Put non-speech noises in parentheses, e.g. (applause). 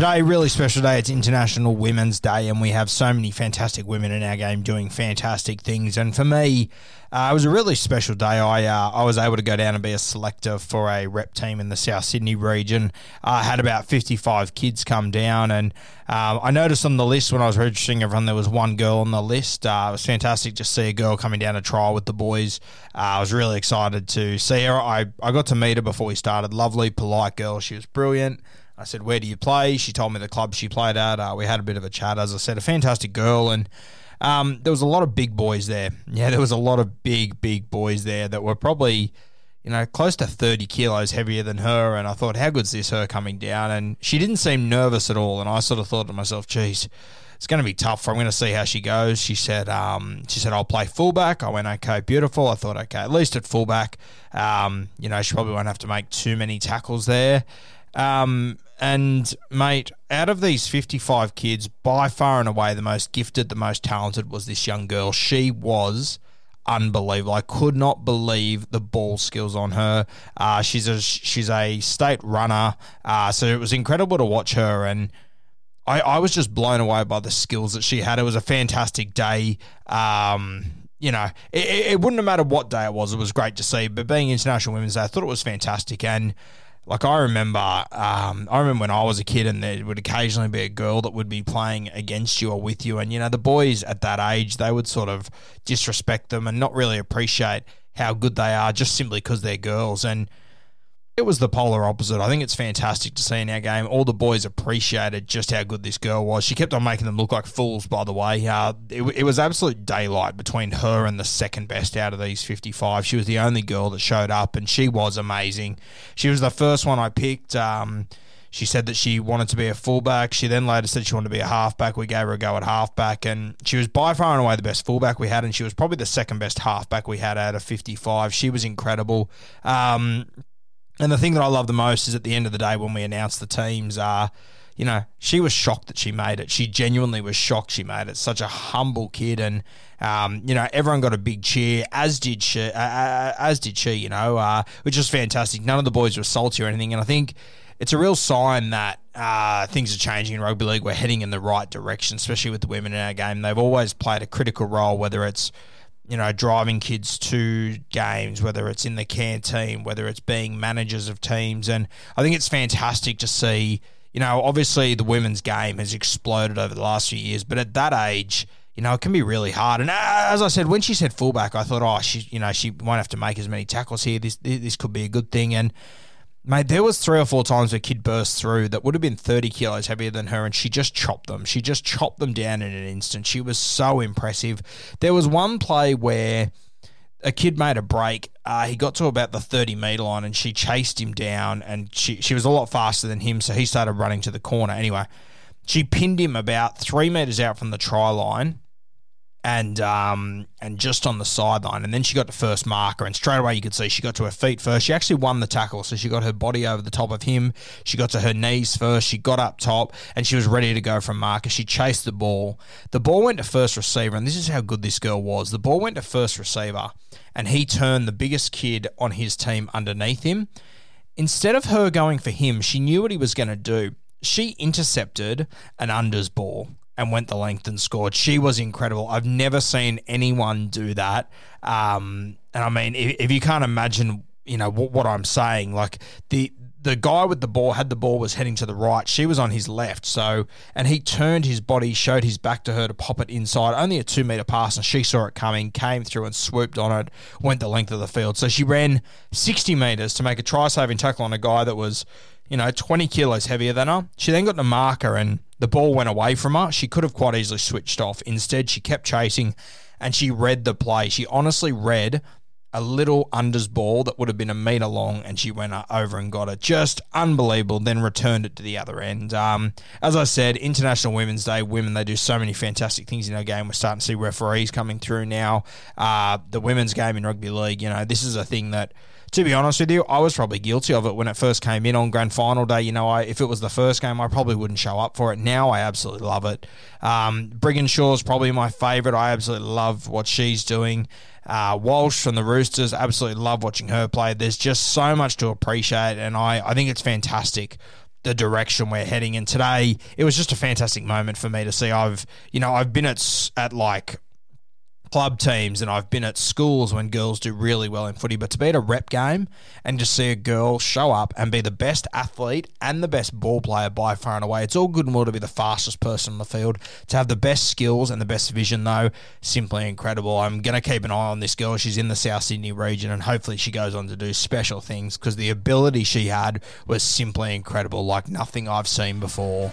Today, really special day. It's International Women's Day, and we have so many fantastic women in our game doing fantastic things. And for me, uh, it was a really special day. I uh, I was able to go down and be a selector for a rep team in the South Sydney region. I had about 55 kids come down, and um, I noticed on the list when I was registering everyone, there was one girl on the list. Uh, it was fantastic to see a girl coming down to trial with the boys. Uh, I was really excited to see her. I, I got to meet her before we started. Lovely, polite girl. She was brilliant. I said, "Where do you play?" She told me the club she played at. Uh, we had a bit of a chat. As I said, a fantastic girl, and um, there was a lot of big boys there. (laughs) Yeah, there was a lot of big, big boys there that were probably, you know, close to thirty kilos heavier than her. And I thought, how good's this her coming down? And she didn't seem nervous at all. And I sort of thought to myself, geez. It's going to be tough. I'm going to see how she goes. She said, um, she said, I'll play fullback. I went, okay, beautiful. I thought, okay, at least at fullback, um, you know, she probably won't have to make too many tackles there. Um, and mate, out of these 55 kids, by far and away the most gifted, the most talented was this young girl. She was unbelievable. I could not believe the ball skills on her. Uh, she's a she's a state runner, uh, so it was incredible to watch her and. I, I was just blown away by the skills that she had. It was a fantastic day. Um, you know, it, it wouldn't have mattered what day it was. It was great to see. But being International Women's Day, I thought it was fantastic. And like I remember, um, I remember when I was a kid, and there would occasionally be a girl that would be playing against you or with you, and you know the boys at that age they would sort of disrespect them and not really appreciate how good they are just simply because they're girls. And it was the polar opposite. I think it's fantastic to see in our game. All the boys appreciated just how good this girl was. She kept on making them look like fools, by the way. Uh, it, it was absolute daylight between her and the second best out of these 55. She was the only girl that showed up, and she was amazing. She was the first one I picked. Um, she said that she wanted to be a fullback. She then later said she wanted to be a halfback. We gave her a go at halfback, and she was by far and away the best fullback we had, and she was probably the second best halfback we had out of 55. She was incredible. Um, and the thing that I love the most is at the end of the day when we announced the teams, uh, you know, she was shocked that she made it. She genuinely was shocked she made it. Such a humble kid, and um, you know, everyone got a big cheer, as did she, uh, as did she. You know, uh, which was fantastic. None of the boys were salty or anything, and I think it's a real sign that uh, things are changing in rugby league. We're heading in the right direction, especially with the women in our game. They've always played a critical role, whether it's you know, driving kids to games, whether it's in the canteen, whether it's being managers of teams. And I think it's fantastic to see, you know, obviously the women's game has exploded over the last few years, but at that age, you know, it can be really hard. And as I said, when she said fullback, I thought, oh, she, you know, she won't have to make as many tackles here. This, this could be a good thing. And Mate, there was three or four times a kid burst through that would have been 30 kilos heavier than her, and she just chopped them. She just chopped them down in an instant. She was so impressive. There was one play where a kid made a break. Uh, he got to about the 30 metre line, and she chased him down, and she, she was a lot faster than him, so he started running to the corner. Anyway, she pinned him about three metres out from the try line and um, and just on the sideline. And then she got to first marker, and straight away you could see she got to her feet first. She actually won the tackle, so she got her body over the top of him. She got to her knees first. She got up top, and she was ready to go from marker. She chased the ball. The ball went to first receiver, and this is how good this girl was. The ball went to first receiver, and he turned the biggest kid on his team underneath him. Instead of her going for him, she knew what he was going to do. She intercepted an unders ball and went the length and scored. She was incredible. I've never seen anyone do that. Um, and I mean, if, if, you can't imagine, you know, what, what I'm saying, like the the guy with the ball had the ball was heading to the right. She was on his left. So, and he turned his body, showed his back to her to pop it inside. Only a two meter pass, and she saw it coming, came through and swooped on it, went the length of the field. So she ran 60 meters to make a try saving tackle on a guy that was, you know, 20 kilos heavier than her. She then got the marker and the ball went away from her. She could have quite easily switched off. Instead, she kept chasing and she read the play. She honestly read a little unders ball that would have been a meter long, and she went over and got it. Just unbelievable. Then returned it to the other end. Um, as I said, International Women's Day, women they do so many fantastic things in our game. We're starting to see referees coming through now. Uh, the women's game in rugby league, you know, this is a thing that to be honest with you, I was probably guilty of it when it first came in on grand final day. You know, I, if it was the first game, I probably wouldn't show up for it. Now I absolutely love it. Um, is probably my favourite. I absolutely love what she's doing. Uh, Walsh from the Roosters, absolutely love watching her play. There's just so much to appreciate, and I, I think it's fantastic the direction we're heading. And today, it was just a fantastic moment for me to see. I've, you know, I've been at at like club teams and I've been at schools when girls do really well in footy, but to be at a rep game and to see a girl show up and be the best athlete and the best ball player by far and away, it's all good and well to be the fastest person on the field. To have the best skills and the best vision, though, simply incredible. I'm going to keep an eye on this girl. She's in the South Sydney region and hopefully she goes on to do special things because the ability she had was simply incredible, like nothing I've seen before.